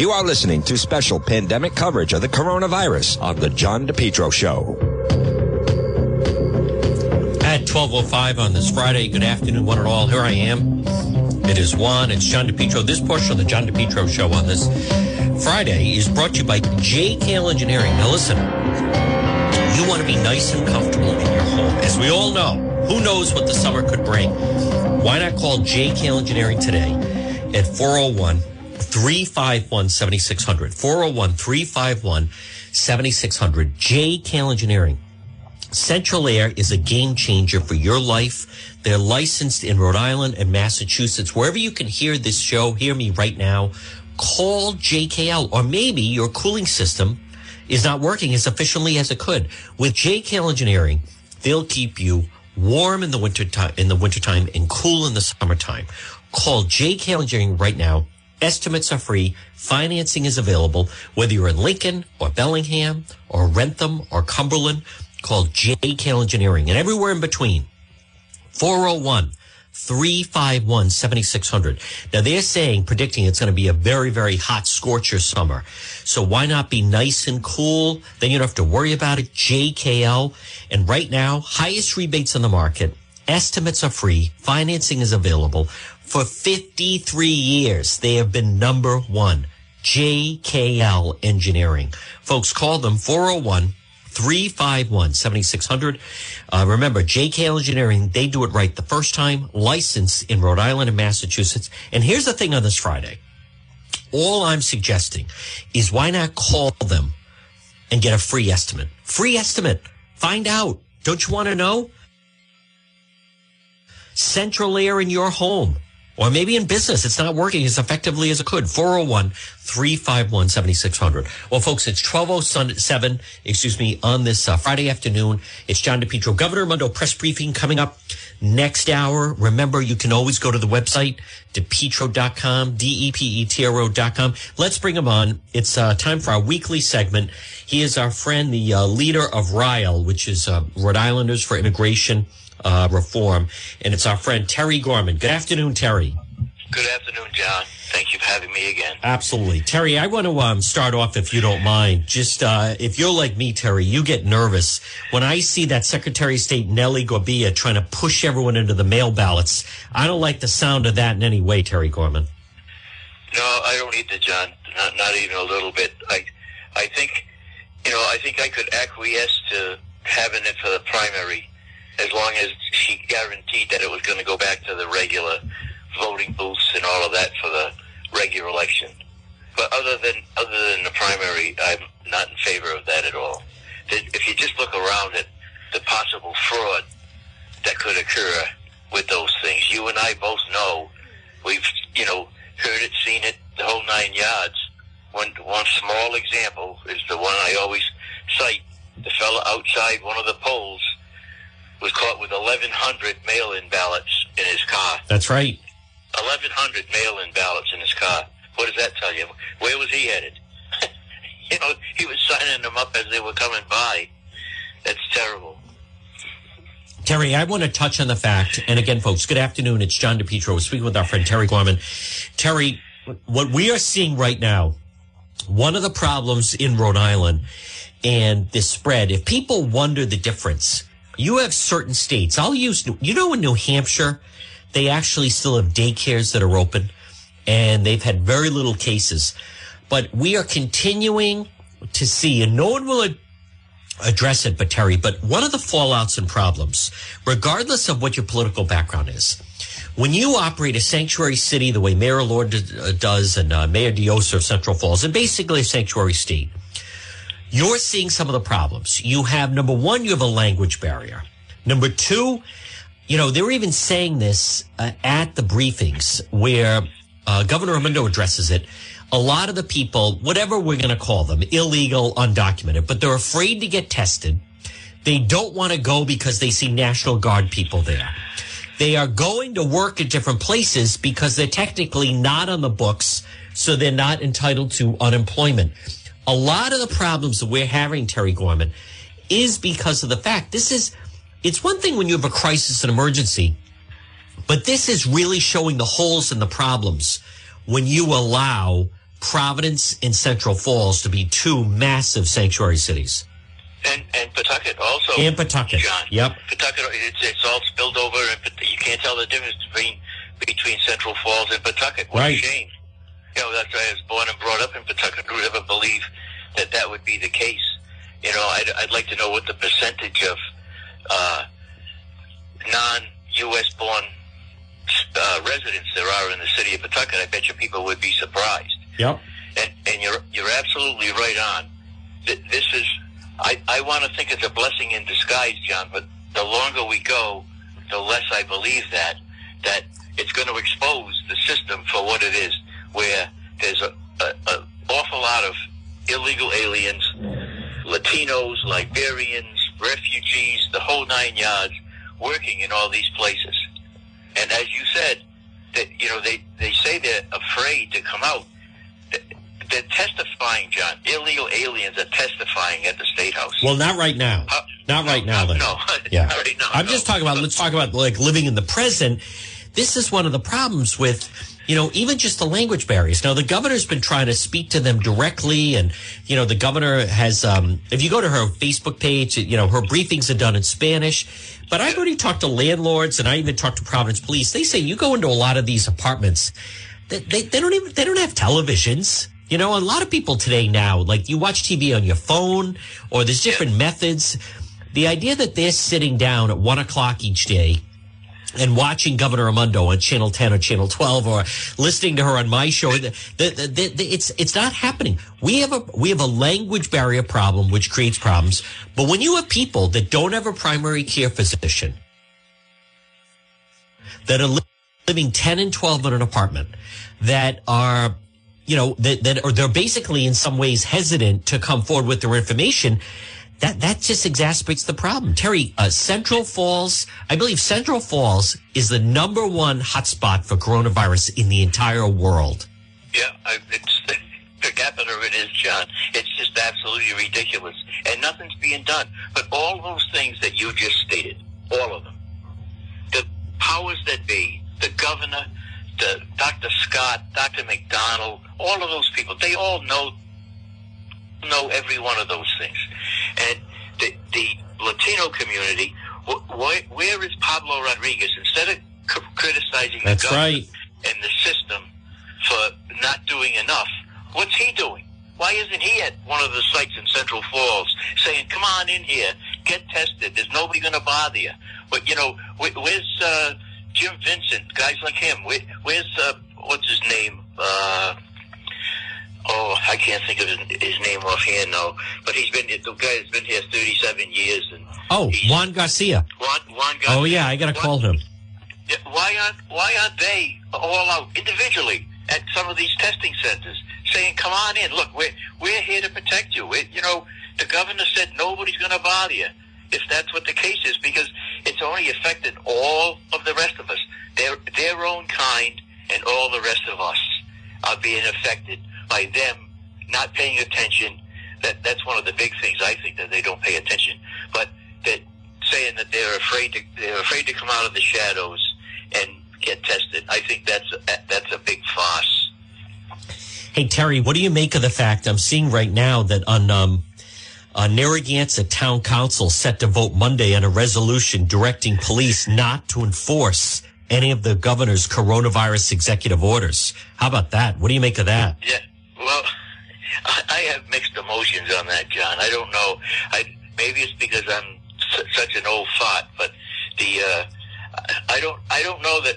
You are listening to special pandemic coverage of the coronavirus on the John DePetro Show. At 12.05 on this Friday, good afternoon, one and all. Here I am. It is Juan. It's John DePetro. This portion of the John DePetro Show on this Friday is brought to you by JKL Engineering. Now listen, you want to be nice and comfortable in your home. As we all know, who knows what the summer could bring? Why not call JKL Engineering today at 401 351 7600. 401 351 7600. JKL Engineering. Central Air is a game changer for your life. They're licensed in Rhode Island and Massachusetts. Wherever you can hear this show, hear me right now, call JKL. Or maybe your cooling system is not working as efficiently as it could. With JKL Engineering, they'll keep you warm in the winter time, in the wintertime and cool in the summertime. Call JKL Engineering right now. Estimates are free. Financing is available. Whether you're in Lincoln or Bellingham or Wrentham or Cumberland, call JKL Engineering and everywhere in between. 401 351 7600. Now they're saying, predicting it's going to be a very, very hot scorcher summer. So why not be nice and cool? Then you don't have to worry about it. JKL. And right now, highest rebates on the market. Estimates are free. Financing is available. For 53 years, they have been number one. JKL Engineering. Folks, call them 401 351 7600. Uh, remember, JKL Engineering, they do it right the first time, licensed in Rhode Island and Massachusetts. And here's the thing on this Friday. All I'm suggesting is why not call them and get a free estimate? Free estimate. Find out. Don't you want to know? Central air in your home or maybe in business, it's not working as effectively as it could. 401 351 7600. Well, folks, it's 1207, excuse me, on this uh, Friday afternoon. It's John DePetro. Governor Raimondo press briefing coming up next hour. Remember, you can always go to the website, depetro.com, D-E-P-E-T-R-O.com. Let's bring him on. It's uh, time for our weekly segment. He is our friend, the uh, leader of RILE, which is uh, Rhode Islanders for Immigration uh, reform. And it's our friend Terry Gorman. Good afternoon, Terry. Good afternoon, John. Thank you for having me again. Absolutely. Terry, I want to um, start off, if you don't mind. Just uh, if you're like me, Terry, you get nervous when I see that Secretary of State Nellie Gorbea trying to push everyone into the mail ballots. I don't like the sound of that in any way, Terry Gorman. No, I don't either, John. Not, not even a little bit. I, I think, you know, I think I could acquiesce to having it for the primary as long as she guaranteed that it was going to go back to the regular voting booths and all of that for the regular election. But other than other than the primary, I'm not in favor of that at all. If you just look around at the possible fraud that could occur with those things, you and I both know we've you know heard it, seen it, the whole nine yards. One one small example is the one I always cite: the fellow outside one of the polls was caught with 1,100 mail-in ballots in his car. That's right. 1,100 mail-in ballots in his car. What does that tell you? Where was he headed? you know, he was signing them up as they were coming by. That's terrible. Terry, I want to touch on the fact, and again, folks, good afternoon. It's John DePetro. We're speaking with our friend Terry Gorman. Terry, what we are seeing right now, one of the problems in Rhode Island and this spread, if people wonder the difference, you have certain states. I'll use, you know, in New Hampshire, they actually still have daycares that are open and they've had very little cases. But we are continuing to see, and no one will address it but Terry, but one of the fallouts and problems, regardless of what your political background is, when you operate a sanctuary city the way Mayor Elorza does and uh, Mayor Diossa of Central Falls, and basically a sanctuary state, you're seeing some of the problems. You have number one, you have a language barrier. Number two, you know, they were even saying this uh, at the briefings where uh, Governor Raimondo addresses it. A lot of the people, whatever we're going to call them, illegal, undocumented, but they're afraid to get tested. They don't want to go because they see National Guard people there. They are going to work at different places because they're technically not on the books, so they're not entitled to unemployment a lot of the problems that we're having, Terry Gorman, is because of the fact this is, it's one thing when you have a crisis and emergency, but this is really showing the holes and the problems when you allow Providence and Central Falls to be two massive sanctuary cities. And and Pawtucket also. And Pawtucket. John. Yep. Pawtucket. It's, it's all spilled over, and you can't tell the difference between between Central Falls and Pawtucket. What Right. a shame. You know, that's why I was born and brought up in Pawtucket. Who would ever believe that that would be the case? You know, I'd, I'd like to know what the percentage of uh, non-U.S. born uh, residents there are in the city of Pawtucket. I bet you people would be surprised. Yep. And, and you're you're absolutely right on. This is I, I want to think it's a blessing in disguise, John. But the longer we go, the less I believe that that it's going to expose the system for what it is, where there's a, a, a awful lot of illegal aliens, Latinos, Liberians, refugees, the whole nine yards, working in all these places. And as you said, that you know they they say they're afraid to come out. They're testifying, John. Illegal aliens are testifying at the state house. Well, not right now. Uh, Not no, right now, no, then. No, Yeah. Right now, I'm no. just talking about, let's talk about like living in the present. This is one of the problems with, you know, even just the language barriers. Now, the governor's been trying to speak to them directly. And, you know, the governor has, um, if you go to her Facebook page, you know, her briefings are done in Spanish. But I've already talked to landlords and I even talked to Providence police. They say you go into a lot of these apartments, they, they, they don't even, they don't have televisions. You know, a lot of people today now, like you watch TV on your phone or there's different methods. The idea that they're sitting down at one o'clock each day and watching Governor Raimondo on Channel 10 or Channel 12 or listening to her on my show, the, the, the, it's, it's not happening. We have a, we have a language barrier problem, which creates problems. But when you have people that don't have a primary care physician, that are li- living 10 and 12 in an apartment, that are, you know, that, that are, they're basically in some ways hesitant to come forward with their information. That, that just exacerbates the problem. Terry, uh, Central Falls, I believe Central Falls is the number one hotspot for coronavirus in the entire world. Yeah, I, it's per capita it is, John. It's just absolutely ridiculous, and nothing's being done. But all those things that you just stated, all of them, the powers that be, the governor, the Dr. Scott, Dr. McDonald, all of those people, they all know know every one of those things. And the, the Latino community, wh- wh- where is Pablo Rodriguez? Instead of c- criticizing That's the government right. and the system for not doing enough, what's he doing? Why isn't he at one of the sites in Central Falls saying, "Come on in here, get tested. There's nobody going to bother you." But you know, where, where's uh, Jim Vincent? Guys like him. Where, where's uh, what's his name? Uh, oh, I can't think of his, his name offhand now. But he's been the guy has been here 37 years. And Oh, Juan Garcia. Juan, Juan Garcia. Oh yeah, I got to call him. why aren't why aren't they all out individually at some of these testing centers saying, "Come on in, look, we're we're here to protect you." you know, the governor said nobody's going to bother you if that's what the case is, because it's only affected all of the rest of us, their their own kind, and all the rest of us are being affected by them not paying attention. That that's one of the big things I think that they don't pay attention, but that saying that they're afraid to they're afraid to come out of the shadows and get tested. I think that's that's a big farce. Hey Terry, what do you make of the fact I'm seeing right now that on um, uh, Narragansett Town Council set to vote Monday on a resolution directing police not to enforce any of the governor's coronavirus executive orders. How about that? What do you make of that? Yeah. Well, I, have mixed emotions on that, John. I don't know. I maybe it's because I'm su- such an old fart, but the uh, I- don't I don't know that.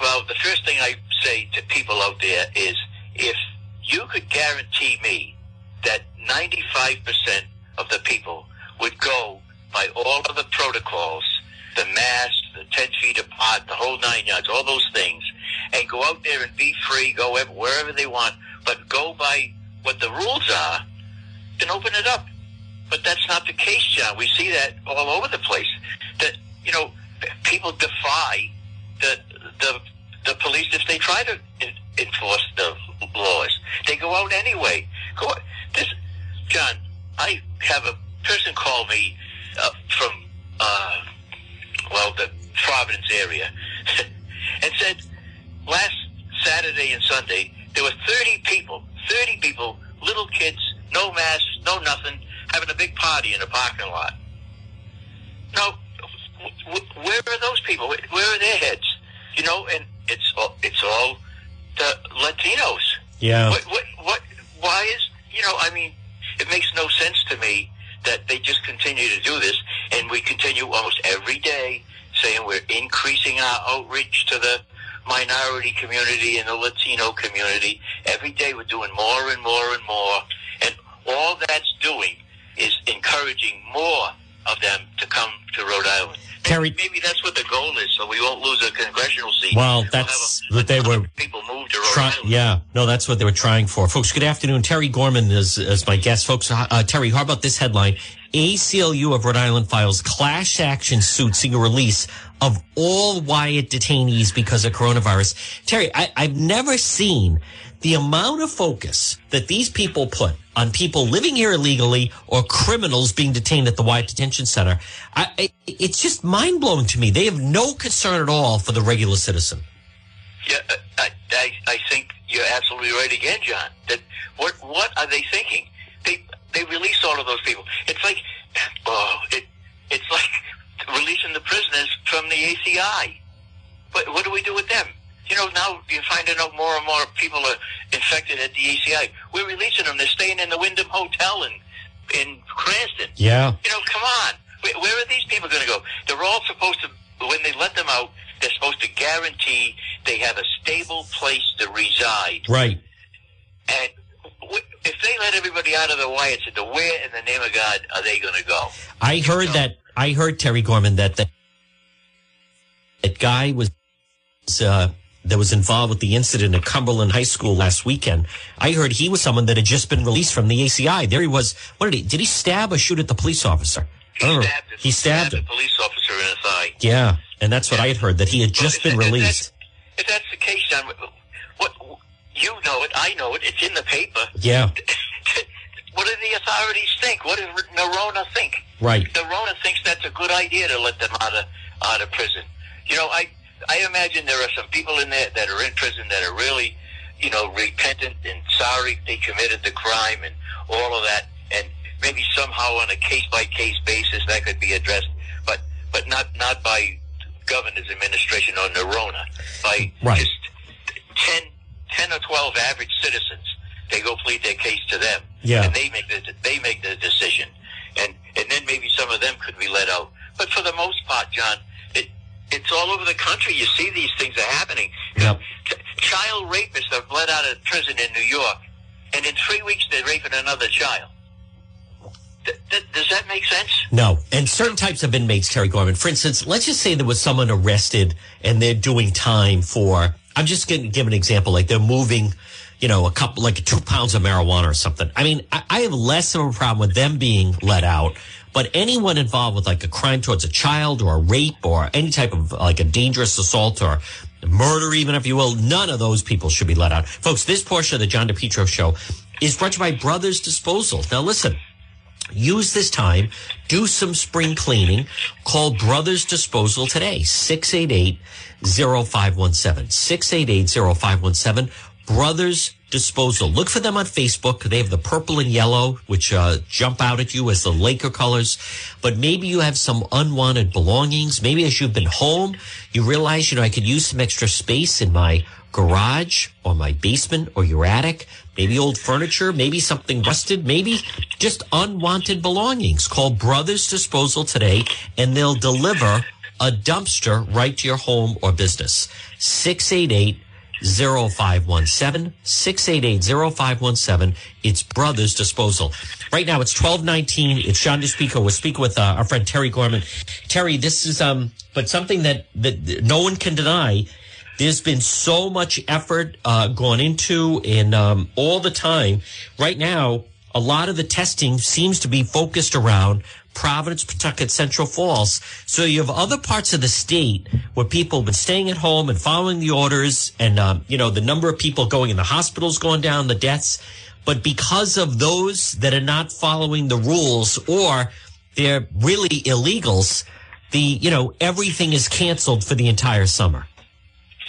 Well, the first thing I say to people out there is if you could guarantee me that 95% of the people would go by all of the protocols, the mask, the 10 feet apart, the whole nine yards, all those things, and go out there and be free, go ev- wherever they want, but go by what the rules are, then open it up. But that's not the case, John. We see that all over the place. That you know, people defy the the the police if they try to en- enforce the laws. They go out anyway. Go out. This, John. I have a person call me uh, from uh, well the Providence area and said last Saturday and Sunday there were 30 people, 30 people, little kids, no masks, no nothing, having a big party in a parking lot. Now, where are those people? Where where are their heads? You know, and it's all, it's all the Latinos. Yeah. What, what, what, why is, you know, I mean, it makes no sense to me that they just continue to do this and we continue almost every day saying we're increasing our outreach to the minority community and the Latino community. Every day we're doing more and more and more. And all that's doing is encouraging more of them to come to Rhode Island. Terry- maybe, maybe that's what the goal is, so we won't lose a congressional seat. Well, We'll that's have a- what they were people move to Rhode Try, Island. yeah, no, that's what they were trying for. Folks, good afternoon. Terry Gorman is, is my guest. Folks, uh, Terry, how about this headline? ACLU of Rhode Island files class action suit seeking release of all Wyatt detainees because of coronavirus. Terry, I, I've never seen the amount of focus that these people put on people living here illegally or criminals being detained at the Wyatt Detention Center. I, it's just mind blowing to me. They have no concern at all for the regular citizen. Yeah, uh, I, I, I think you're absolutely right again, John. That what what are they thinking? They they release all of those people. It's like oh, it it's like releasing the prisoners from the ACI. But what do we do with them? You know, now you're finding out more and more people are infected at the ACI. We're releasing them. They're staying in the Wyndham Hotel in in Cranston. Yeah. You know, come on. Where, where are these people going to go? They're all supposed to, when they let them out, they're supposed to guarantee they have a stable place to reside. Right. And if they let everybody out of the Wyatt Center, where in the name of God are they going to go? I heard know. that. I heard Terry Gorman that that, that guy was uh, that was involved with the incident at Cumberland High School last weekend. I heard he was someone that had just been released from the ACI. There he was. What did he? Did he stab or shoot at the police officer? I. Stabbed him. He stabbed a him. police officer in the thigh. Yeah, and that's what I had heard that he had just Well, been that- released. If that's the case, John, what you know it, I know it. It's in the paper. Yeah. what do the authorities think? What does Neronha think? Right. Neronha thinks that's a good idea to let them out of out of prison. You know, I I imagine there are some people in there that are in prison that are really, you know, repentant and sorry they committed the crime and all of that, and maybe somehow on a case by case basis that could be addressed, but but not not by governor's administration or Neronha, by Right. just 10, 10 or twelve average citizens. They go plead their case to them, Yeah. and they make the they make the decision, and and then maybe some of them could be let out. But for the most part, John, it it's all over the country. You see these things are happening. Yep. Ch- child rapists are let out of prison in New York, and in three weeks they're raping another child. Th- th- does that make sense? No. And certain types of inmates, Terry Gorman. For instance, let's just say there was someone arrested and they're doing time for, I'm just going to give an example, like they're moving, you know, a couple, like two pounds of marijuana or something. I mean, I, I have less of a problem with them being let out, but anyone involved with like a crime towards a child or a rape or any type of like a dangerous assault or murder, even if you will, none of those people should be let out. Folks, this portion of the John DePetro show is brought to you by Brothers Disposal. Now listen, Use this time, do some spring cleaning. Call Brothers Disposal today, 688 0517. 688 0517. Brothers Disposal. Look for them on Facebook. They have the purple and yellow, which uh, jump out at you as the Laker colors. But maybe you have some unwanted belongings. Maybe as you've been home, you realize, you know, I could use some extra space in my garage or my basement or your attic, maybe old furniture, maybe something rusted, maybe just unwanted belongings. Call Brothers Disposal today and they'll deliver a dumpster right to your home or business. 688 0517 688 0517. It's Brothers Disposal. Right now it's 1219. It's Sean DePetro. We're speaking with uh, our friend Terry Gorman. Terry, this is, um, but something that, that no one can deny there's been so much effort uh, gone into and um, all the time. Right now, a lot of the testing seems to be focused around Providence, Pawtucket, Central Falls. So you have other parts of the state where people have been staying at home and following the orders, and um, you know the number of people going in the hospitals going down, the deaths. But because of those that are not following the rules or they're really illegals, the you know everything is canceled for the entire summer.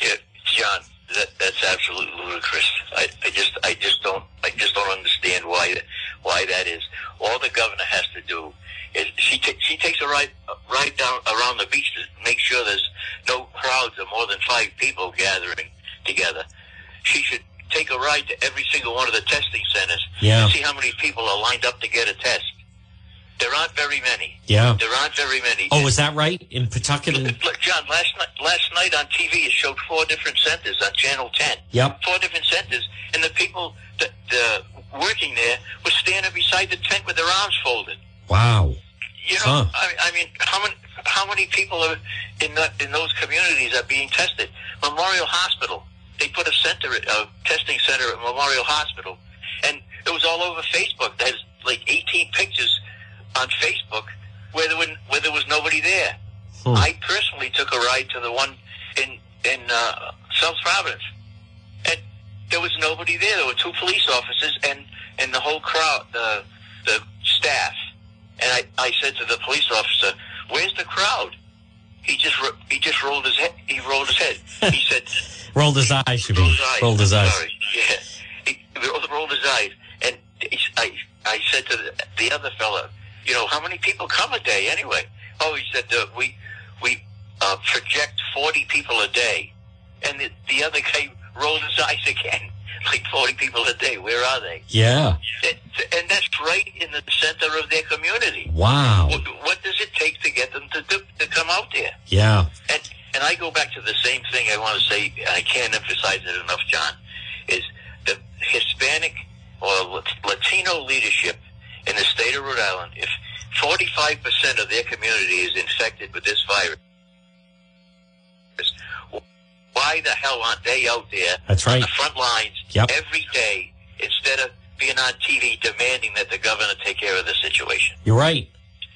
Yeah, John, that, that's absolutely ludicrous. I, I just, I just don't, I just don't understand why, why that is. All the governor has to do is she ta- she takes a ride, ride down around the beach to make sure there's no crowds of more than five people gathering together. She should take a ride to every single one of the testing centers Yeah. and see how many people are lined up to get a test. There aren't very many. Yeah. There aren't very many. Oh, is that right? In Pawtucket? Look, John, last night, last night on TV, it showed four different centers on Channel 10. Yep. Four different centers, and the people that uh, working there were standing beside the tent with their arms folded. Wow. You know, Huh. I, I mean, how many how many people are in that in those communities are being tested? Memorial Hospital, they put a center, a testing center at Memorial Hospital, and it was all over Facebook. There's like 18 pictures on Facebook where there, were, where there was nobody there. Hmm. I personally took a ride to the one in in uh, South Providence, and there was nobody there. There were two police officers and and the whole crowd, the the staff. And I, I said to the police officer, "Where's the crowd?" He just he just rolled his head. He rolled his head. He said, Rolled his eyes, should rolled be. his eyes. Rolled his eyes. Sorry. Yeah. He rolled, his eyes. And he, I, I said to the, the other fella, you know, how many people come a day anyway? Oh, he said, uh, we, we, uh, project 40 people a day. And the, the other guy rolled his eyes again. Like 40 people a day. Where are they? Yeah. And, and that's right in the center of their community. Wow. What, what does it take to get them to, do, to come out there? Yeah. And and I go back to the same thing I want to say, and I can't emphasize it enough, John, is the Hispanic or Latino leadership in the state of Rhode Island, if 45% of their community is infected with this virus, why the hell aren't they out there That's right. on the front lines Yep. every day instead of being on TV demanding that the governor take care of the situation? You're right.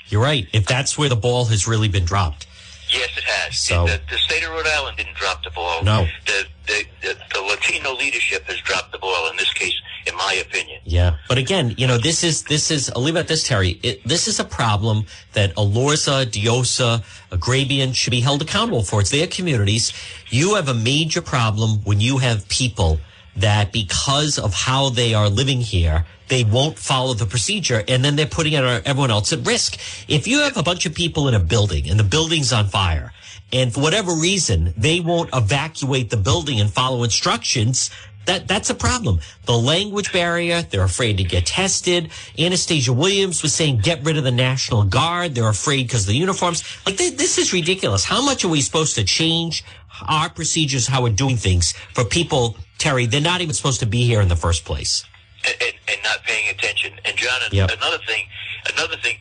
You're right. If that's where the ball has really been dropped. Yes, it has. So- the, the state of Rhode Island didn't drop the ball. No. The, the, the, the Latino leadership has dropped the ball in this case, in my opinion. Yeah. But again, you know, this is, this is, I'll leave it at this, Terry. It, this is a problem that Elorza, Diossa, Agrabian should be held accountable for. It's their communities. You have a major problem when you have people that because of how they are living here, they won't follow the procedure and then they're putting everyone else at risk. If you have a bunch of people in a building and the building's on fire and for whatever reason they won't evacuate the building and follow instructions, that that's a problem. The language barrier, they're afraid to get tested. Anastasia Williams was saying get rid of the National Guard. They're afraid because of the uniforms. Like this, this is ridiculous. How much are we supposed to change our procedures, how we're doing things for people, Terry? They're not even supposed to be here in the first place. And, and, not paying attention. And John, Yep. another thing, another thing,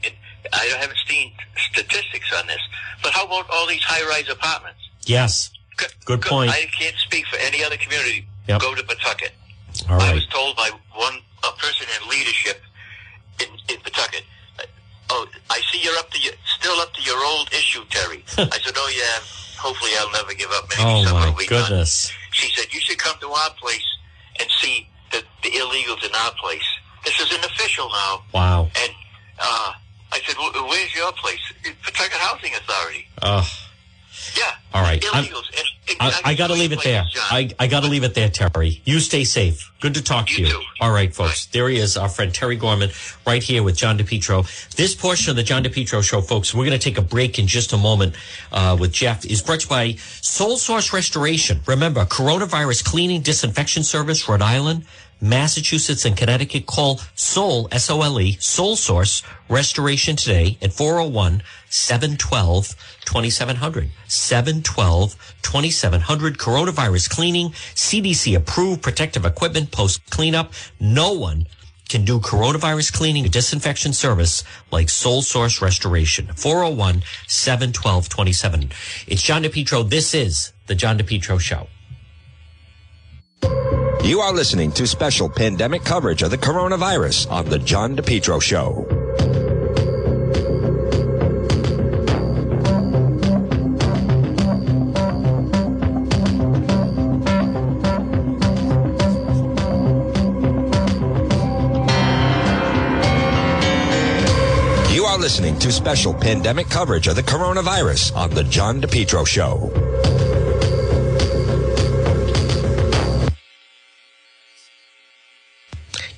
I haven't seen statistics on this, but how about all these high-rise apartments? Yes. Go- Good go- point. I can't speak for any other community. Yep. Go to Pawtucket. All I was told by one a person in leadership in, in Pawtucket. uh, Oh, I see you're up to your, still up to your old issue, Terry. I said, oh yeah. Hopefully, I'll never give up. Maybe Oh my be done. goodness. She said, you should come to our place and see the, the illegals in our place. This is an official now. Wow. And uh, I said, well, where's your place? Pawtucket Housing Authority. Ugh. Yeah. All right. Illegals. I, I got to leave it there. John. I, I got to leave it there, Terry. You stay safe. Good to talk to You you. too. All right, folks. There he is, our friend Terry Gorman, right here with John DePetro. This portion of the John DePetro show, folks, we're going to take a break in just a moment uh, with Jeff, is brought to you by Sole Source Restoration. Remember, coronavirus cleaning disinfection service, Rhode Island, Massachusetts, and Connecticut. Call Sole, S-O-L-E, Sole Source Restoration today at 401 712 2700. 712 2700. Coronavirus cleaning, CDC approved protective equipment post cleanup. No one can do coronavirus cleaning and disinfection service like Sole Source Restoration. 401 712 27. It's John DePetro. This is the John DePetro Show. You are listening to special pandemic coverage of the coronavirus on the John DePetro Show. You are listening to special pandemic coverage of the coronavirus on the John DePetro Show.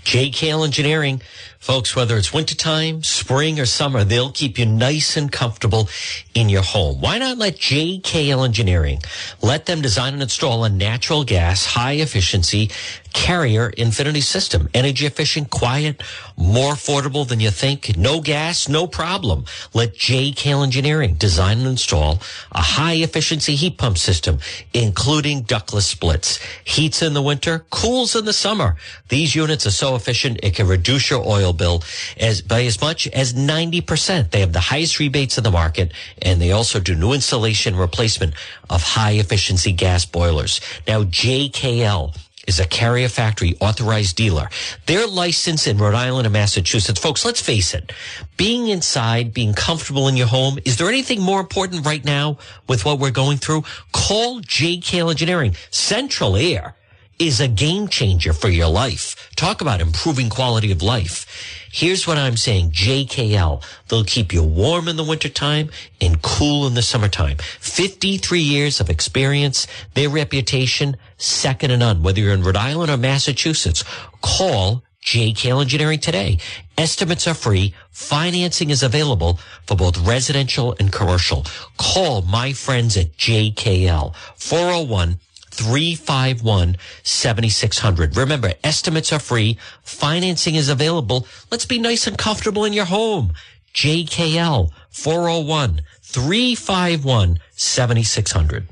JKL Engineering, folks, whether it's wintertime, spring, or summer, they'll keep you nice and comfortable in your home. Why not let JKL Engineering let them design and install a natural gas, high efficiency carrier infinity system? Energy efficient, quiet, more affordable than you think. No gas, no problem. Let JKL Engineering design and install a high efficiency heat pump system, including ductless splits. Heats in the winter, cools in the summer. These units are so efficient, it can reduce your oil bill as by as much as 90%. They have the highest rebates in the market and they also do new installation replacement of high efficiency gas boilers. Now JKL is a carrier factory authorized dealer. Their license in Rhode Island and Massachusetts. Folks, let's face it. Being inside, being comfortable in your home, is there anything more important right now with what we're going through? Call JKL Engineering. Central Air is a game changer for your life. Talk about improving quality of life. Here's what I'm saying. JKL. They'll keep you warm in the wintertime and cool in the summertime. 53 years of experience. Their reputation, second to none. Whether you're in Rhode Island or Massachusetts, call JKL Engineering today. Estimates are free. Financing is available for both residential and commercial. Call my friends at JKL 401 351 7600. Remember, estimates are free. Financing is available. Let's be nice and comfortable in your home. JKL 401 351 7600.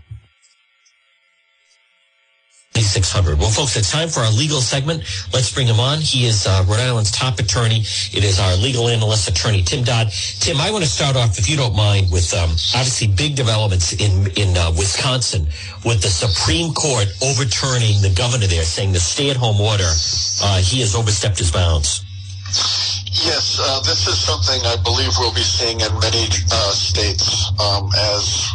600. Well, folks, it's time for our legal segment. Let's bring him on. He is uh, Rhode Island's top attorney. It is our legal analyst, attorney Tim Dodd. Tim, I want to start off, if you don't mind, with um, obviously big developments in in uh, Wisconsin with the Supreme Court overturning the governor there, saying the stay-at-home order uh, he has overstepped his bounds. Yes, uh, this is something I believe we'll be seeing in many uh, states um, as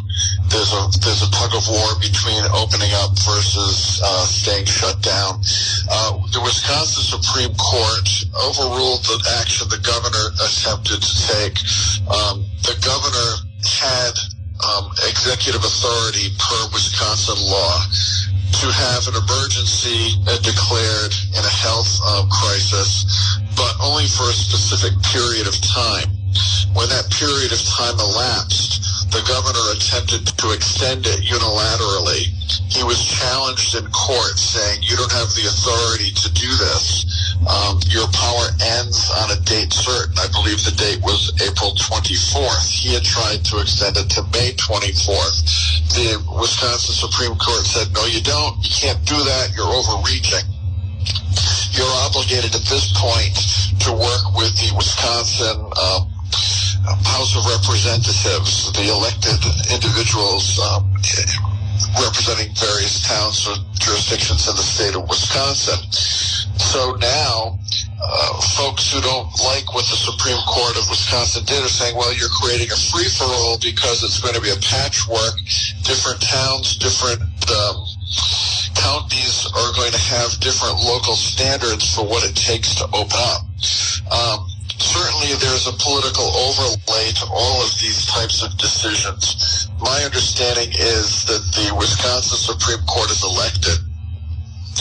there's a there's a tug of war between opening up versus uh, staying shut down. Uh, the Wisconsin Supreme Court overruled the action the governor attempted to take. Um, the governor had um, executive authority per Wisconsin law to have an emergency declared in a health uh, crisis, but only for a specific period of time. When that period of time elapsed, the governor attempted to extend it unilaterally. He was challenged in court saying, you don't have the authority to do this. Um, your power ends on a date certain. I believe the date was April 24th. He had tried to extend it to May 24th. The Wisconsin Supreme Court said, no, you don't. You can't do that. You're overreaching. You're obligated at this point to work with the Wisconsin um, House of Representatives, the elected individuals um, representing various towns or jurisdictions in the state of Wisconsin. So now, uh, folks who don't like what the Supreme Court of Wisconsin did are saying, well, you're creating a free-for-all because it's going to be a patchwork. Different towns, different um, counties are going to have different local standards for what it takes to open up. Um, certainly there's a political overlay to all of these types of decisions. My understanding is that the Wisconsin Supreme Court is elected.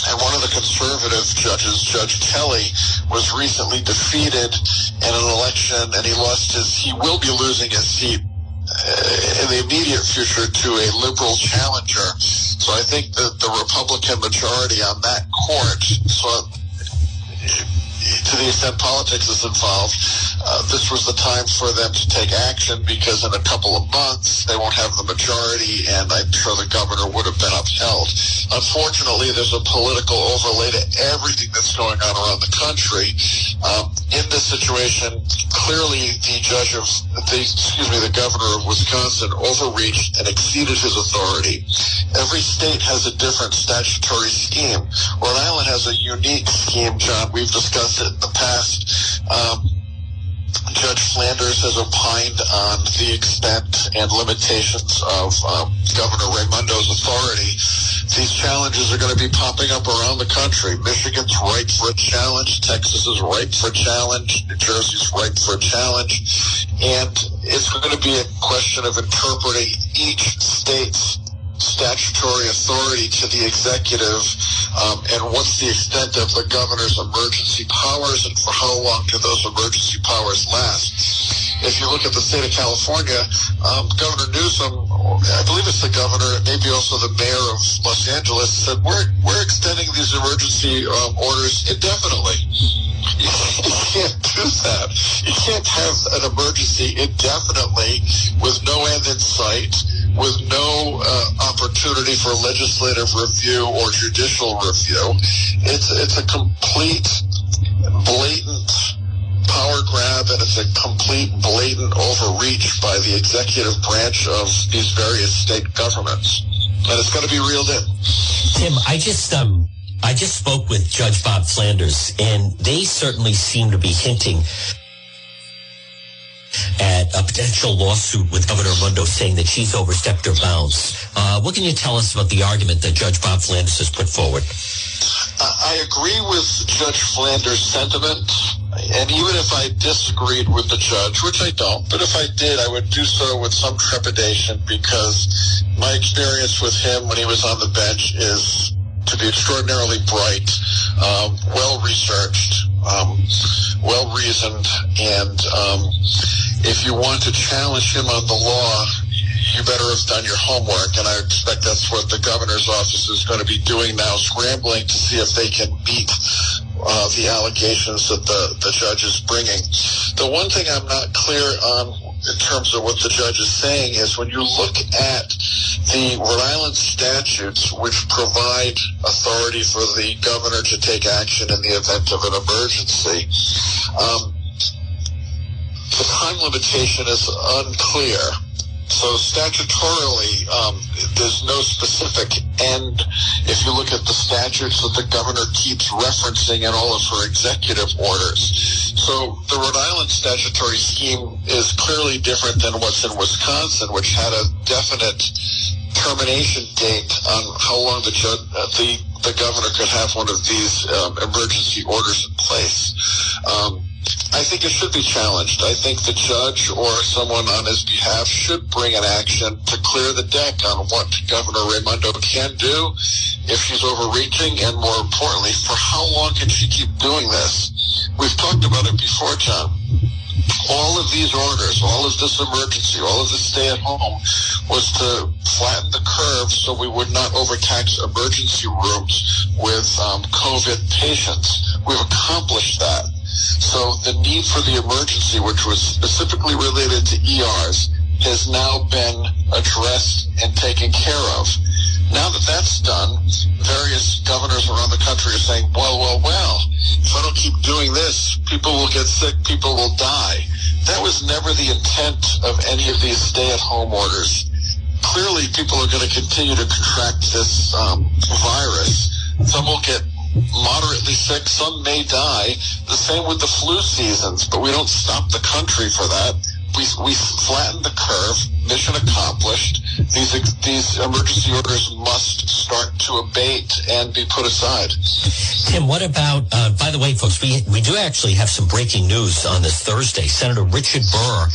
And one of the conservative judges, Judge Kelly, was recently defeated in an election and he lost his, he will be losing his seat uh, in the immediate future to a liberal challenger. So I think that the Republican majority on that court saw to the extent politics is involved, uh, this was the time for them to take action because in a couple of months they won't have the majority and I'm sure the governor would have been upheld. Unfortunately, there's a political overlay to everything that's going on around the country. Um, in this situation, clearly the judge of, the, excuse me, the governor of Wisconsin overreached and exceeded his authority. Every state has a different statutory scheme. Rhode Island has a unique scheme, John. We've discussed in the past. Um, Judge Flanders has opined on the extent and limitations of um, Governor Raimondo's authority. These challenges are going to be popping up around the country. Michigan's ripe for a challenge. Texas is ripe for a challenge. New Jersey's ripe for a challenge. And it's going to be a question of interpreting each state's statutory authority to the executive um, and what's the extent of the governor's emergency powers and for how long do those emergency powers last. If you look at the state of California, um, Governor Newsom, I believe it's the governor, maybe also the mayor of Los Angeles, said we're, we're extending these emergency um, orders indefinitely. You can't do that. You can't have an emergency indefinitely with no end in sight with no uh, opportunity for legislative review or judicial review. It's it's a complete blatant power it's a complete blatant overreach by the executive branch of these various state governments. And it's going to be reeled in. Tim, I just um I just spoke with Judge Bob Flanders and they certainly seem to be hinting at a potential lawsuit with Governor Raimondo saying that she's overstepped her bounds. Uh, what can you tell us about the argument that Judge Bob Flanders has put forward? I agree with Judge Flanders' sentiment, and even if I disagreed with the judge, which I don't, but if I did, I would do so with some trepidation because my experience with him when he was on the bench is to be extraordinarily bright, um, well researched, um, well reasoned, and um, if you want to challenge him on the law, you better have done your homework. And I expect that's what the governor's office is going to be doing now, scrambling to see if they can beat uh, the allegations that the, the judge is bringing. The one thing I'm not clear on in terms of what the judge is saying is when you look at the Rhode Island statutes, which provide authority for the governor to take action in the event of an emergency, um, the time limitation is unclear. So statutorily, um, there's no specific end. If you look at the statutes that the governor keeps referencing in all of her executive orders. So the Rhode Island statutory scheme is clearly different than what's in Wisconsin, which had a definite termination date on how long the uh, the the governor could have one of these um, emergency orders in place. Think it should be challenged. I think the judge or someone on his behalf should bring an action to clear the deck on what Governor Raimondo can do if she's overreaching, and more importantly, for how long can she keep doing this? We've talked about it before, John. All of these orders, all of this emergency, all of this stay at home was to flatten the curve so we would not overtax emergency rooms with um, COVID patients. We've accomplished that. So the need for the emergency, which was specifically related to ERs, has now been addressed and taken care of. Now that that's done, various governors around the country are saying, well, well, well, if I don't keep doing this, people will get sick, people will die. That was never the intent of any of these stay-at-home orders. Clearly, people are going to continue to contract this um, virus. Some will get moderately sick. Some may die. The same with the flu seasons, but we don't stop the country for that. We, we flatten the curve. Mission accomplished. These these emergency orders must start to abate and be put aside. Tim, what about? Uh, by the way, folks, we we do actually have some breaking news on this Thursday. Senator Richard Burr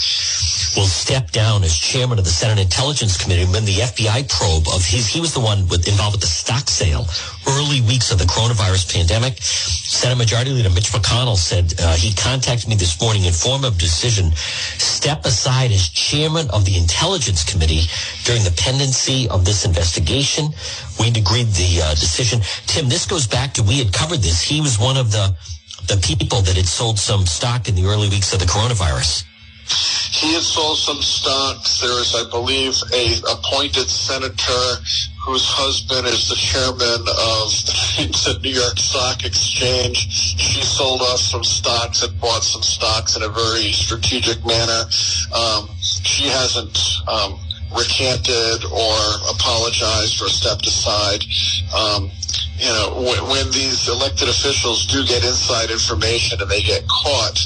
will step down as chairman of the Senate Intelligence Committee when the FBI probe of his, he was the one with, involved with the stock sale early weeks of the coronavirus pandemic. Senate Majority Leader Mitch McConnell said uh, he contacted me this morning in form of decision, step aside as chairman of the Intelligence Committee during the pendency of this investigation. We agreed the uh, decision. Tim, this goes back to, we had covered this. He was one of the, the people that had sold some stock in the early weeks of the coronavirus. He had sold some stocks. There is, I believe, a appointed senator whose husband is the chairman of the New York Stock Exchange. She sold off some stocks and bought some stocks in a very strategic manner. Um, she hasn't um, recanted or apologized or stepped aside. Um, you know, when, when, these elected officials do get inside information and they get caught,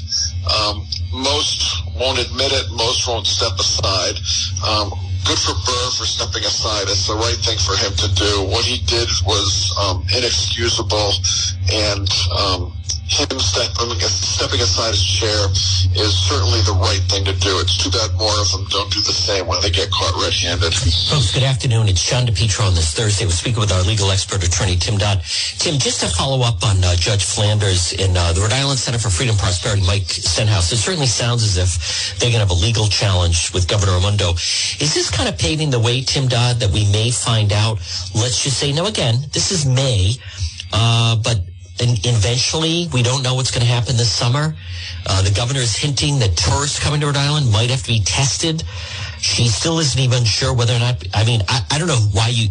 um, most won't admit it. Most won't step aside. Um, good for Burr for stepping aside. It's the right thing for him to do. What he did was um, inexcusable, and um, him stepping, stepping aside his chair is certainly the right thing to do. It's too bad more of them don't do the same when they get caught red-handed. Folks, good afternoon. It's John DePetro on this Thursday. We're speaking with our legal expert attorney, Tim Dodd. Tim, just to follow up on uh, Judge Flanders in uh, the Rhode Island Center for Freedom Prosperity, Mike Stenhouse, it certainly sounds as if they're going to have a legal challenge with Governor Raimondo. Is this kind of paving the way, Tim Dodd, that we may find out, let's just say, no, again, this is May, uh, but eventually, we don't know what's going to happen this summer. Uh, the governor is hinting that tourists coming to Rhode Island might have to be tested. She still isn't even sure whether or not. I mean, I, I don't know why you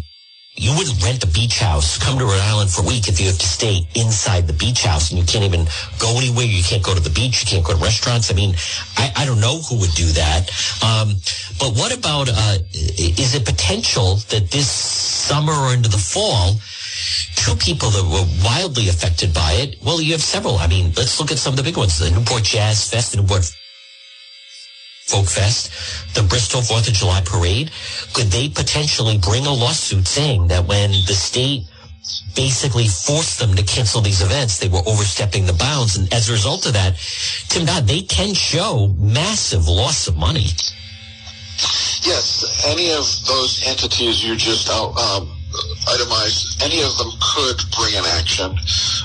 you wouldn't rent a beach house, come to Rhode Island for a week if you have to stay inside the beach house and you can't even go anywhere. You can't go to the beach. You can't go to restaurants. I mean, I, I don't know who would do that. Um, but what about, uh, is it potential that this summer or into the fall, two people that were wildly affected by it. Well, you have several. I mean, let's look at some of the big ones. The Newport Jazz Fest, the Newport Folk Fest, the Bristol Fourth of July Parade. Could they potentially bring a lawsuit saying that when the state basically forced them to cancel these events, they were overstepping the bounds. And as a result of that, Tim Dodd, they can show massive loss of money. Yes, any of those entities you just out, um, itemized, any of them could bring an action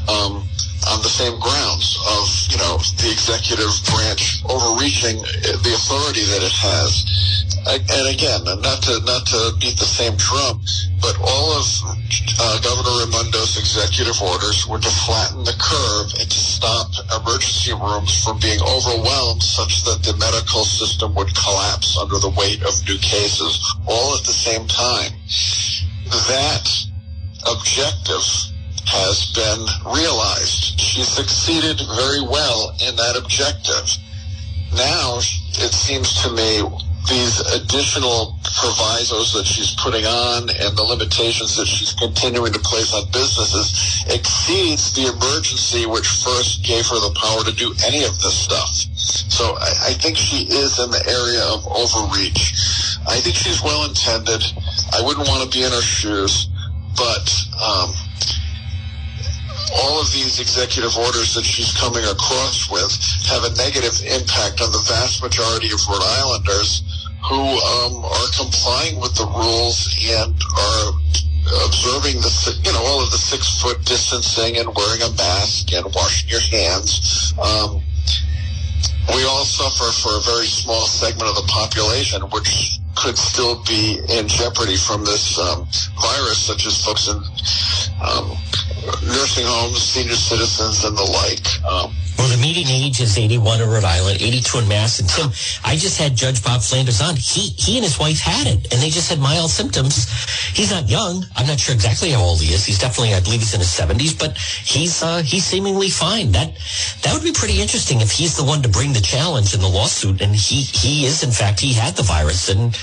um, on the same grounds of, you know, the executive branch overreaching the authority that it has. And again, not to not to beat the same drum, but all of uh, Governor Raimondo's executive orders were to flatten the curve and to stop emergency rooms from being overwhelmed such that the medical system would collapse under the weight of new cases, all at the same time that objective has been realized. She succeeded very well in that objective. Now, it seems to me these additional provisos that she's putting on and the limitations that she's continuing to place on businesses exceeds the emergency which first gave her the power to do any of this stuff. So I, I think she is in the area of overreach. I think she's well intended. I wouldn't want to be in her shoes, but um, all of these executive orders that she's coming across with have a negative impact on the vast majority of Rhode Islanders who um, are complying with the rules and are observing the you know all of the six foot distancing and wearing a mask and washing your hands. Um, we all suffer for a very small segment of the population, which could still be in jeopardy from this um, virus, such as folks in um, nursing homes, senior citizens, and the like. Um, well, the median age is 81 in Rhode Island, 82 in Mass. And Tim, I just had Judge Bob Flanders on. He he and his wife had it, and they just had mild symptoms. He's not young. I'm not sure exactly how old he is. He's definitely, I believe, he's in his 70s, but he's uh, he's seemingly fine. That that would be pretty interesting if he's the one to bring the challenge in the lawsuit, and he he is in fact he had the virus and.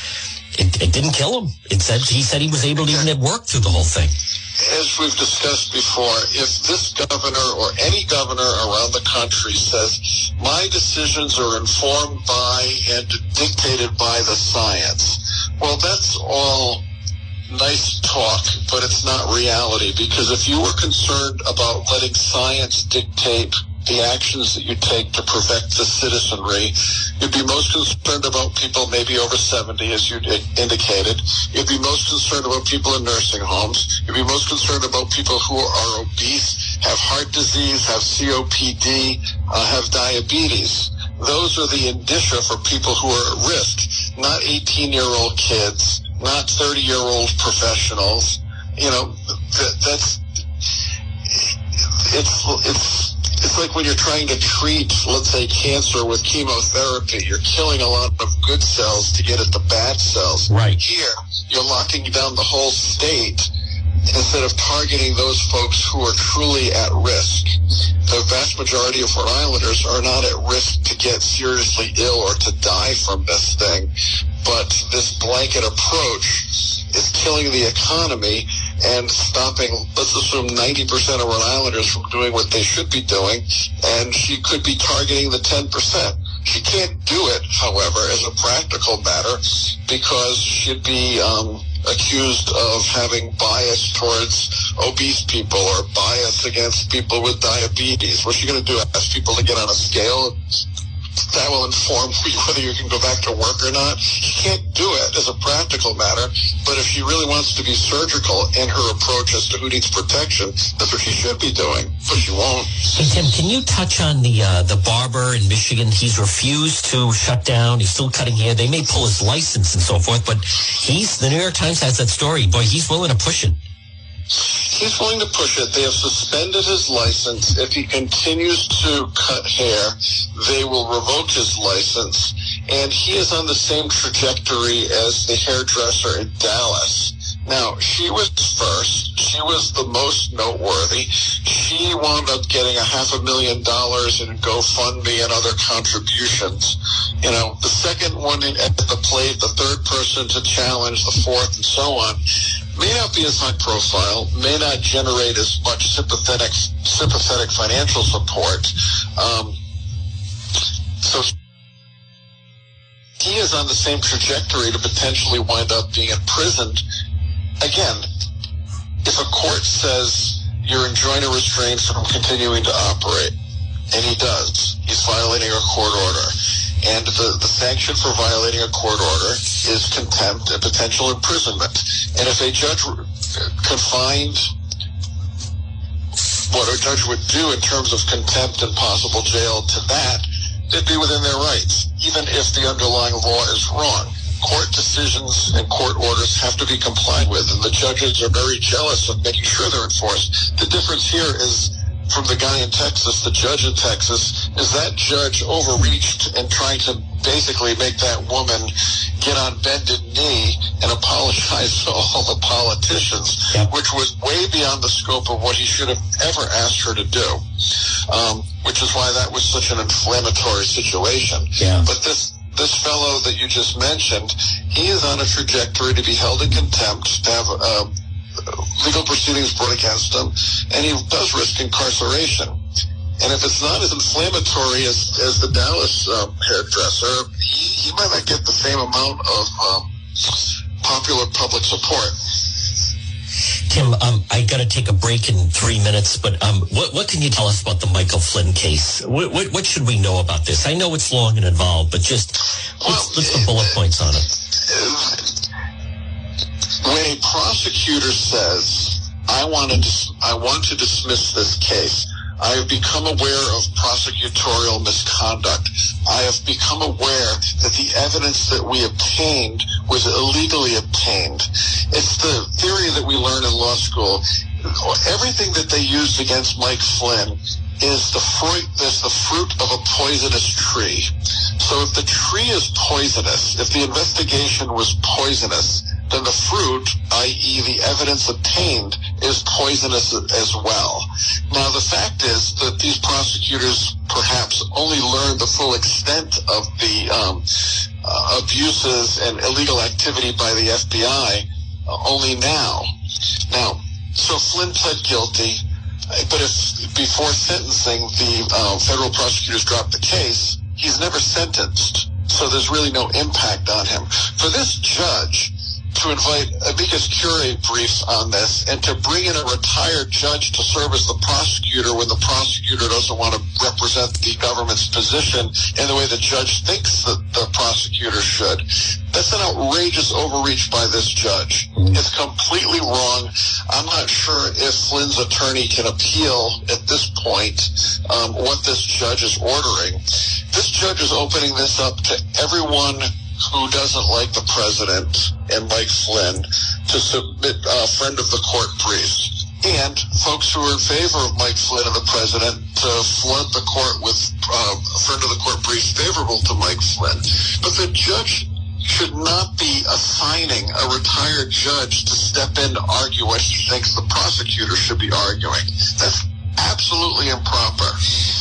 It, it didn't kill him. It said he said he was able to even at work through the whole thing as we've discussed before, if this governor or any governor around the country says, my decisions are informed by and dictated by the science, well, that's all nice talk, but it's not reality because if you were concerned about letting science dictate the actions that you take to protect the citizenry. You'd be most concerned about people maybe over 70, as you indicated. You'd be most concerned about people in nursing homes. You'd be most concerned about people who are obese, have heart disease, have COPD, uh, have diabetes. Those are the indicia for people who are at risk, not 18-year-old kids, not 30-year-old professionals. You know, that, that's it's it's it's like when you're trying to treat, let's say, cancer with chemotherapy. You're killing a lot of good cells to get at the bad cells. Right. Here, you're locking down the whole state instead of targeting those folks who are truly at risk. The vast majority of Rhode Islanders are not at risk to get seriously ill or to die from this thing. But this blanket approach is killing the economy and stopping, let's assume 90% of Rhode Islanders from doing what they should be doing. And she could be targeting the 10%. She can't do it, however, as a practical matter because she'd be um, accused of having bias towards obese people or bias against people with diabetes. What's she going to do? Ask people to get on a scale? That will inform whether you can go back to work or not. She can't do it as a practical matter, but if she really wants to be surgical in her approach as to who needs protection, that's what she should be doing, but she won't. Hey, Tim, can you touch on the uh, the barber in Michigan? He's refused to shut down. He's still cutting hair. They may pull his license and so forth, but he's the New York Times has that story. Boy, he's willing to push it. He's willing to push it. They have suspended his license. If he continues to cut hair, they will revoke his license. And he is on the same trajectory as the hairdresser in Dallas. Now, she was first. She was the most noteworthy. She wound up getting a half a million dollars in GoFundMe and other contributions. You know, the second one at the plate, the third person to challenge, the fourth, and so on, may not be as high profile, may not generate as much sympathetic sympathetic financial support. Um, so he is on the same trajectory to potentially wind up being imprisoned. Again, if a court says you're enjoined or restrained from continuing to operate, and he does, he's violating a court order. And the, the sanction for violating a court order is contempt and potential imprisonment. And if a judge could find what a judge would do in terms of contempt and possible jail to that, they'd be within their rights, even if the underlying law is wrong. Court decisions and court orders have to be complied with, and the judges are very jealous of making sure they're enforced. The difference here is from the guy in Texas, the judge in Texas, is that judge overreached and trying to basically make that woman get on bended knee and apologize to all the politicians, Yep. which was way beyond the scope of what he should have ever asked her to do. Um, which is why that was such an inflammatory situation. Yeah. But this this fellow that you just mentioned, he is on a trajectory to be held in contempt, to have uh, legal proceedings brought against him, and he does risk incarceration. And if it's not as inflammatory as, as the Dallas um, hairdresser, he, he might not get the same amount of um, popular public support. Tim, um, I got to take a break in three minutes, but um, what, what can you tell us about the Michael Flynn case? What, what, what should we know about this? I know it's long and involved, but just what's, what's the bullet points on it? when a prosecutor says, "I want to, dis- I want to dismiss this case," I have become aware of prosecutorial misconduct. I have become aware that the evidence that we obtained was illegally obtained. It's the theory that we learn in law school. Everything that they used against Mike Flynn is the fruit is the fruit of a poisonous tree. So if the tree is poisonous, if the investigation was poisonous, then the fruit, i.e. the evidence obtained, is poisonous as well. Now the fact is that these prosecutors perhaps only learned the full extent of the um, uh, abuses and illegal activity by the FBI uh, only now. Now, so Flynn pled guilty. But if before sentencing the uh, federal prosecutors dropped the case, he's never sentenced. So there's really no impact on him. For this judge to invite amicus curiae briefs on this and to bring in a retired judge to serve as the prosecutor when the prosecutor doesn't want to represent the government's position in the way the judge thinks that the prosecutor should. That's an outrageous overreach by this judge. It's completely wrong. I'm not sure if Flynn's attorney can appeal at this point um, what this judge is ordering. This judge is opening this up to everyone who doesn't like the president and Mike Flynn to submit a friend of the court brief. And folks who are in favor of Mike Flynn and the president to flood the court with uh, a friend of the court briefs favorable to Mike Flynn. But the judge should not be assigning a retired judge to step in to argue what he thinks the prosecutor should be arguing. That's absolutely improper.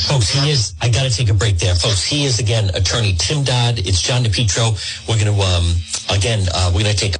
Folks, he is, I got to take a break there. Folks, he is again attorney Tim Dodd. It's John DePetro. We're going to, um, again, uh, we're going to take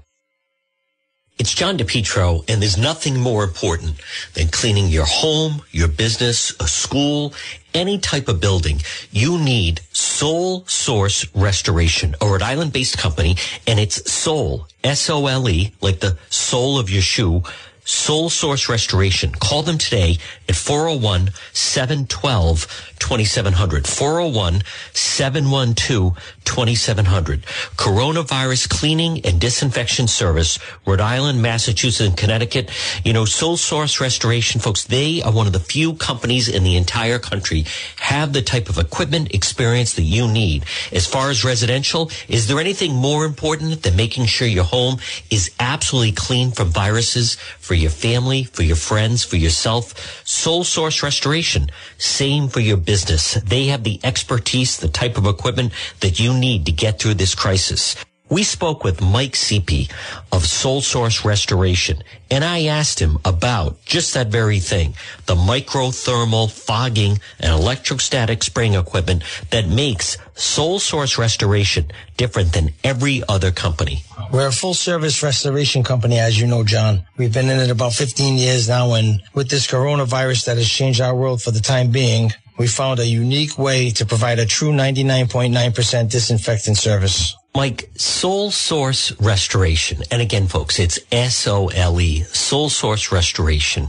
it's John DePetro, and there's nothing more important than cleaning your home, your business, a school, any type of building, you need Sole Source Restoration, a Rhode Island based company, and it's Sole, S-O-L-E, like the sole of your shoe, Sole Source Restoration. Call them today at 401 712 2700. 401 712 2700. Coronavirus Cleaning and Disinfection Service, Rhode Island, Massachusetts, and Connecticut. You know, Sole Source Restoration, folks, they are one of the few companies in the entire country have the type of equipment experience that you need. As far as residential, is there anything more important than making sure your home is absolutely clean from viruses for your family, for your friends, for yourself? Sole Source Restoration, same for your business. They have the expertise, the type of equipment that you need to get through this crisis. We spoke with Mike Seepy of Sole Source Restoration, and I asked him about just that very thing, the microthermal fogging and electrostatic spraying equipment that makes Sole Source Restoration different than every other company. We're a full service restoration company, as you know, John. We've been in it about 15 years now, and with this coronavirus that has changed our world for the time being, we found a unique way to provide a true 99.9% disinfectant service. Mike, Sole Source Restoration, and again, folks, it's S-O-L-E, Sole Source Restoration.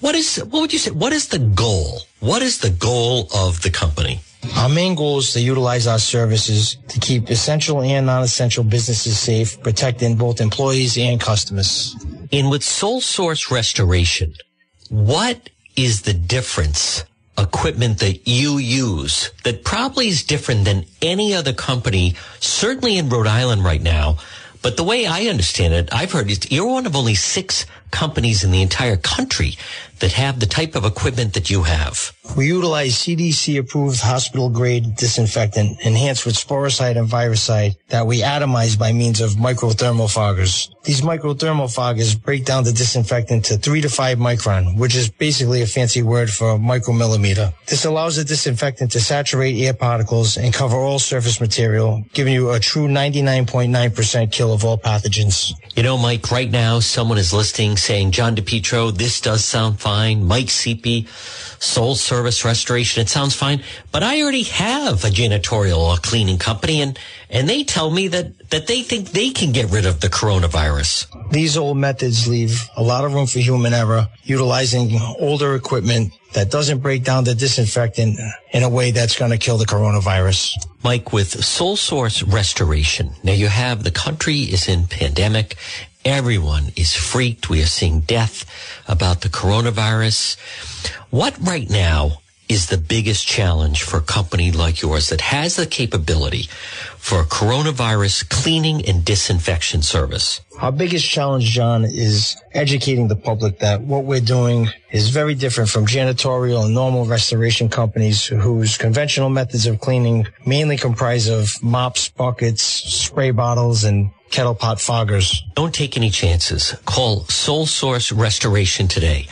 What is, what would you say, what is the goal? What is the goal of the company? Our main goal is to utilize our services to keep essential and non-essential businesses safe, protecting both employees and customers. And with Sole Source Restoration, what is the difference equipment that you use that probably is different than any other company, certainly in Rhode Island right now. But the way I understand it, I've heard you're one of only six companies in the entire country that have the type of equipment that you have. We utilize CDC approved hospital grade disinfectant enhanced with sporicide and virucide that we atomize by means of microthermal foggers. These microthermal foggers break down the disinfectant to three to five micron, which is basically a fancy word for micromillimeter. This allows the disinfectant to saturate air particles and cover all surface material, giving you a true 99.9% kill of all pathogens. You know, Mike, right now someone is listening saying, John DePetro, this does sound fine. Mike CP, Sole Service Restoration, it sounds fine. But I already have a janitorial or cleaning company and, and they tell me that, that they think they can get rid of the coronavirus. These old methods leave a lot of room for human error, utilizing older equipment that doesn't break down the disinfectant in a way that's going to kill the coronavirus. Mike, with Sole Source Restoration, now you have the country is in pandemic. Everyone is freaked. We are seeing death about the coronavirus. What right now is the biggest challenge for a company like yours that has the capability for a coronavirus cleaning and disinfection service? Our biggest challenge, John, is educating the public that what we're doing is very different from janitorial and normal restoration companies whose conventional methods of cleaning mainly comprise of mops, buckets, spray bottles, and kettle pot foggers. Don't take any chances. Call Sole Source Restoration today.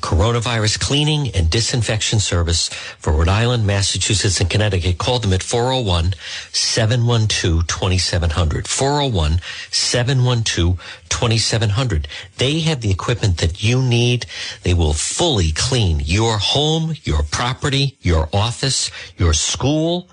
Coronavirus cleaning and disinfection service for Rhode Island, Massachusetts, and Connecticut. Call them at 401 712 2700. 401 712 2700. They have the equipment that you need. They will fully clean your home, your property, your office, your school,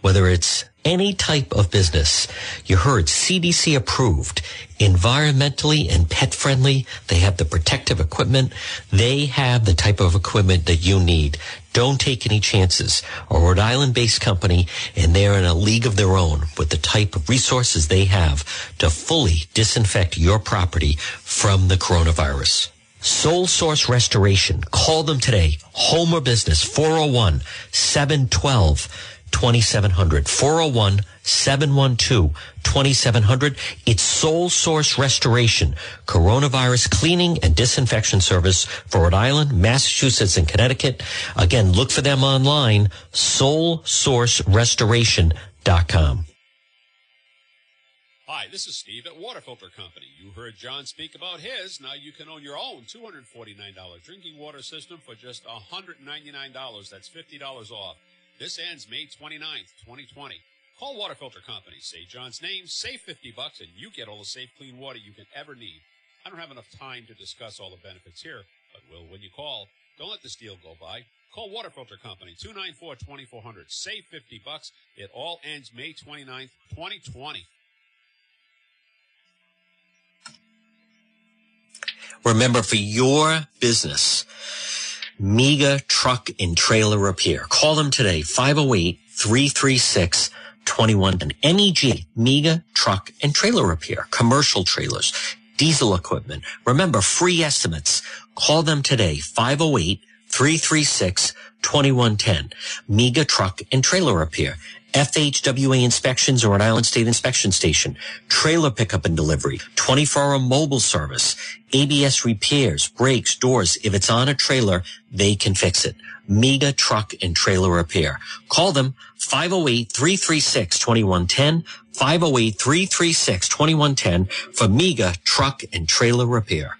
whether it's any type of business. You heard CDC approved, environmentally and pet friendly. They have the protective equipment. They have the type of equipment that you need. Don't take any chances. A Rhode Island based company and they're in a league of their own with the type of resources they have to fully disinfect your property from the coronavirus. Sole Source Restoration. Call them today. Home or business 401 712 2700 401 712 2700 it's sole source restoration coronavirus cleaning and disinfection service for rhode island massachusetts and connecticut again look for them online solesourcerestoration.com Hi, this is Steve at Water Filter Company. You heard John speak about his. Now you can own your own $249 drinking water system for just $199. That's $50 off. This ends May 29th, 2020. Call Water Filter Company, say John's name, save 50 bucks, and you get all the safe, clean water you can ever need. I don't have enough time to discuss all the benefits here, but will when you call. Don't let this deal go by. Call Water Filter Company, 294-2400. Save 50 bucks. It all ends May 29th, 2020. Remember, for your business, Mega Truck and Trailer Repair. Call them today, 508-336 21 MEG, Mega Truck and Trailer Repair, commercial trailers, diesel equipment. Remember, free estimates. Call them today, 508-336-2110. Mega Truck and Trailer Repair. FHWA inspections or an Island State Inspection Station, trailer pickup and delivery, 24-hour mobile service, ABS repairs, brakes, doors. If it's on a trailer, they can fix it. Mega Truck and Trailer Repair. Call them 508-336-2110, 508-336-2110 for Mega Truck and Trailer Repair.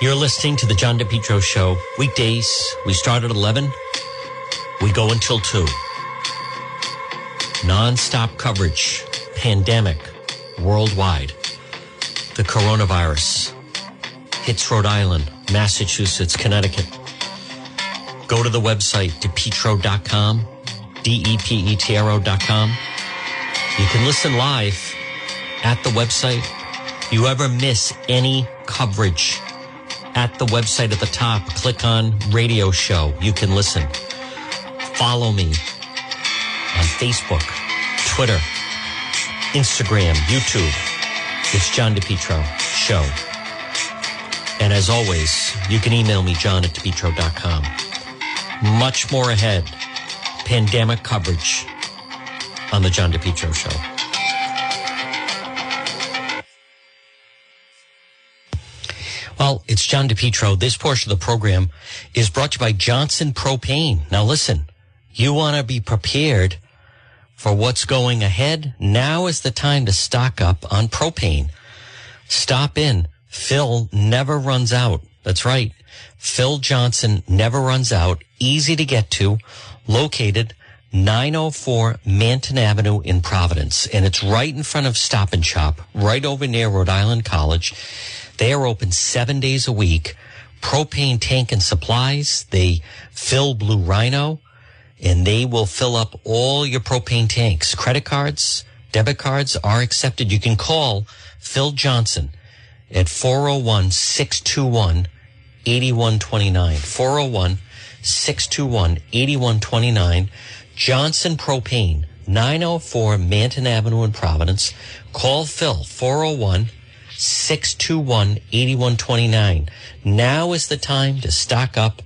You're listening to the John DePetro Show. Weekdays, we start at 11. We go until 2. Non-stop coverage. Pandemic. Worldwide. The coronavirus. Hits Rhode Island, Massachusetts, Connecticut. Go to the website, depetro.com. D-E-P-E-T-R-O.com. You can listen live at the website. You ever miss any coverage at the website at the top. Click on radio show. You can listen. Follow me on Facebook, Twitter, Instagram, YouTube. It's John DePetro Show. And as always, you can email me, john at depetro.com. Much more ahead. Pandemic coverage on the John DePetro Show. Well, it's John DePetro. This portion of the program is brought to you by Johnson Propane. Now listen, you want to be prepared for what's going ahead. Now is the time to stock up on propane. Stop in. Phil never runs out. That's right. Phil Johnson never runs out. Easy to get to. Located 904 Manton Avenue in Providence. And it's right in front of Stop and Shop, right over near Rhode Island College. They are open seven days a week. Propane tank and supplies. They fill Blue Rhino and they will fill up all your propane tanks. Credit cards, debit cards are accepted. You can call Phil Johnson at 401-621-8129. 401-621-8129. Johnson Propane, 904 Manton Avenue in Providence. Call Phil, 401 621 8129. Now is the time to stock up.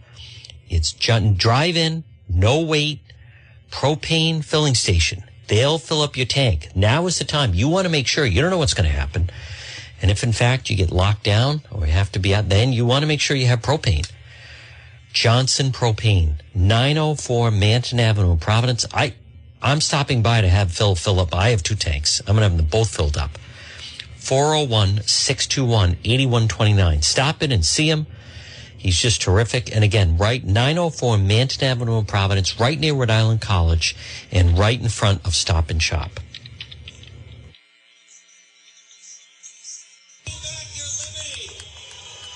It's drive in, no wait, propane filling station. They'll fill up your tank. Now is the time. You want to make sure you don't know what's going to happen. And if in fact you get locked down or you have to be out, then you want to make sure you have propane. Johnson Propane, 904 Manton Avenue, Providence. I, I'm stopping by to have Phil fill up. I have two tanks. I'm going to have them both filled up. 401-621-8129. Stop in and see him. He's just terrific. And again, right 904 Manton Avenue in Providence, right near Rhode Island College and right in front of Stop and Shop.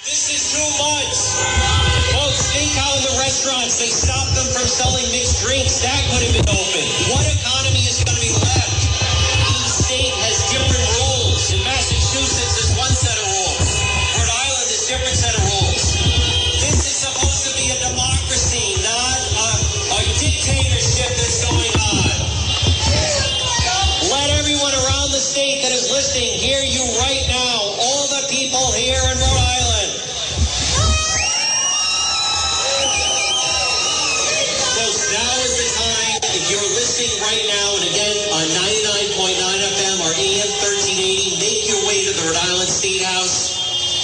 This is too much. Folks, think how the restaurants, they stopped them from selling mixed drinks. That could have been open. What economy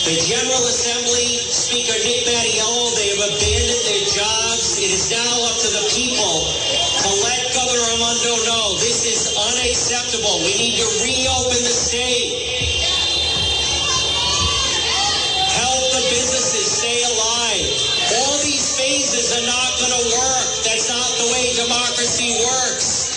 The General Assembly, Speaker Nick Mattiello, they have abandoned their jobs. It is now up to the people to let Governor Raimondo know this is unacceptable. We need to reopen the state. Help the businesses stay alive. All these phases are not going to work. That's not the way democracy works.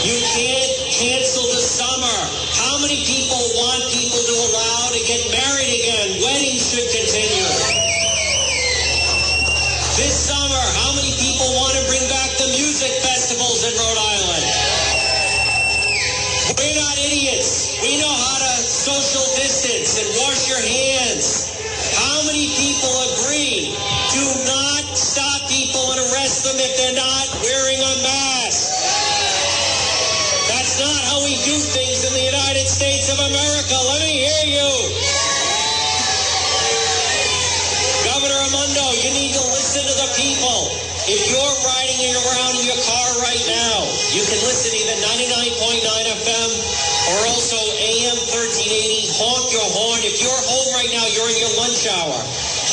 You can't cancel the summer. How many people want people to allow to get married again. Weddings should continue. This summer, how many people want to bring back the music festivals in Rhode Island? We're not idiots. We know how to social distance and wash your hands. How many people agree? Do not stop people and arrest them if they're not wearing a mask. That's not how we do things. United States of America. Let me hear you. Governor Raimondo, you need to listen to the people. If you're riding around in your car right now, you can listen either 99.9 FM or also AM 1380. Honk your horn. If you're home right now, you're in your lunch hour.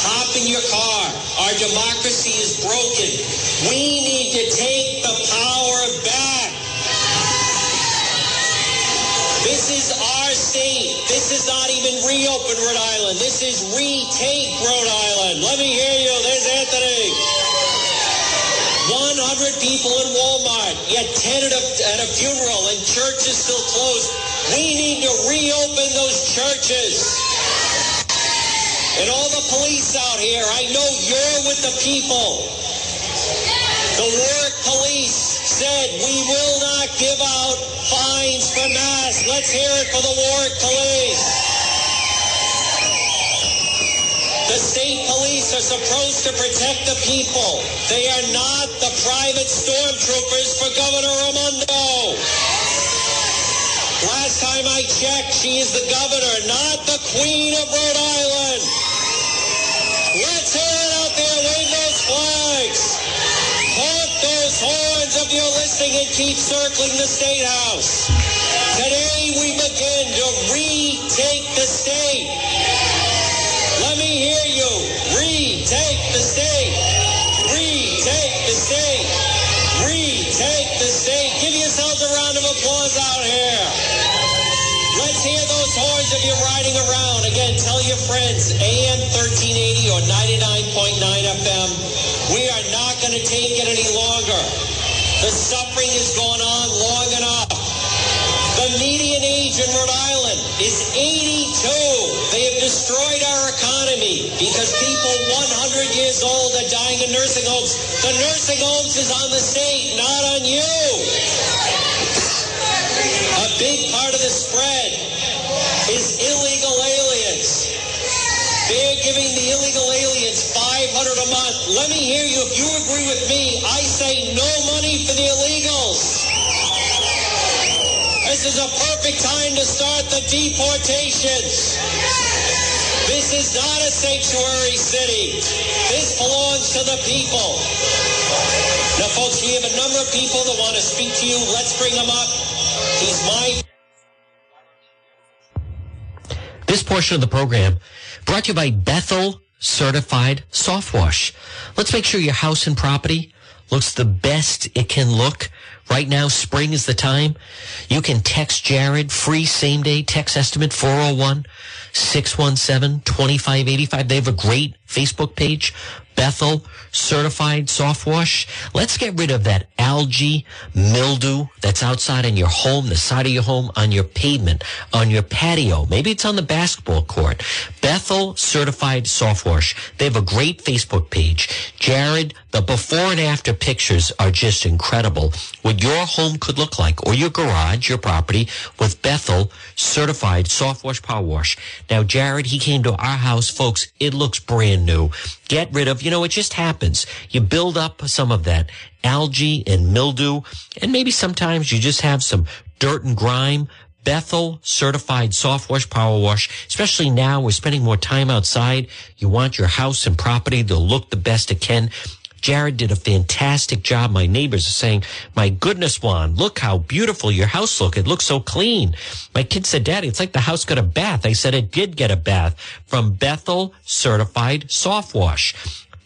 Hop in your car. Our democracy is broken. We need to take the power state. This is not even reopen Rhode Island. This is retake Rhode Island. Let me hear you. There's Anthony. 100 people in Walmart, yet 10 at a, at a funeral, and churches still closed. We need to reopen those churches. And all the police out here, I know you're with the people. The Warwick police we will not give out fines for masks. Let's hear it for the Warwick police. The state police are supposed to protect the people. They are not the private stormtroopers for Governor Raimondo. Last time I checked, she is the governor, not the queen of Rhode Island. Let's hear it out there. Wave flags. Those horns of your listening and keep circling the State House. Today we begin to retake the state. Let me hear you. Retake the state. Retake the state. Retake the state. Give yourselves a round of applause out here. Let's hear those horns if you're riding around. Again, tell your friends, AM 1380 or 99.9 FM. We are not going to take it any longer. The suffering has gone on long enough. The median age in Rhode Island is 82. They have destroyed our economy because people 100 years old are dying in nursing homes. The nursing homes is on the state, not on you. A big part of the spread is. They're giving the illegal aliens 500 a month. Let me hear you. If you agree with me, I say no money for the illegals. This is a perfect time to start the deportations. This is not a sanctuary city. This belongs to the people. Now, folks, we have a number of people that want to speak to you. Let's bring them up. He's my portion of the program brought to you by Bethel Certified Soft Wash. Let's make sure your house and property looks the best it can look. Right now, spring is the time. You can text Jared, free same day text estimate 401 617 2585. They have a great Facebook page, Bethel Certified Soft Wash. Let's get rid of that algae mildew that's outside in your home, the side of your home, on your pavement, on your patio. Maybe it's on the basketball court. Bethel Certified Soft Wash. They have a great Facebook page. Jared, the before and after pictures are just incredible. What your home could look like, or your garage, your property, with Bethel Certified Soft Wash Power Wash. Now, Jared, he came to our house, folks. It looks brand new. Get rid of, you know, it just happens. You build up some of that algae and mildew, and maybe sometimes you just have some dirt and grime. Bethel certified soft wash power wash, especially now we're spending more time outside. You want your house and property to look the best it can. Jared did a fantastic job. My neighbors are saying, my goodness, Juan, look how beautiful your house look. It looks so clean. My kid said, daddy, it's like the house got a bath. I said, it did get a bath from Bethel certified soft wash.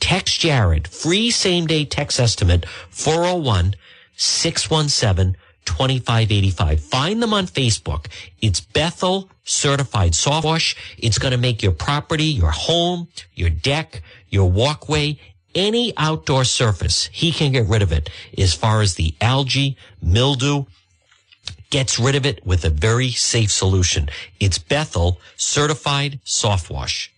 Text Jared, free same day text estimate 401 617 2585. Find them on Facebook. It's Bethel Certified Soft Wash. It's going to make your property, your home, your deck, your walkway, any outdoor surface. He can get rid of it as far as the algae, mildew, gets rid of it with a very safe solution. It's Bethel Certified Soft Wash.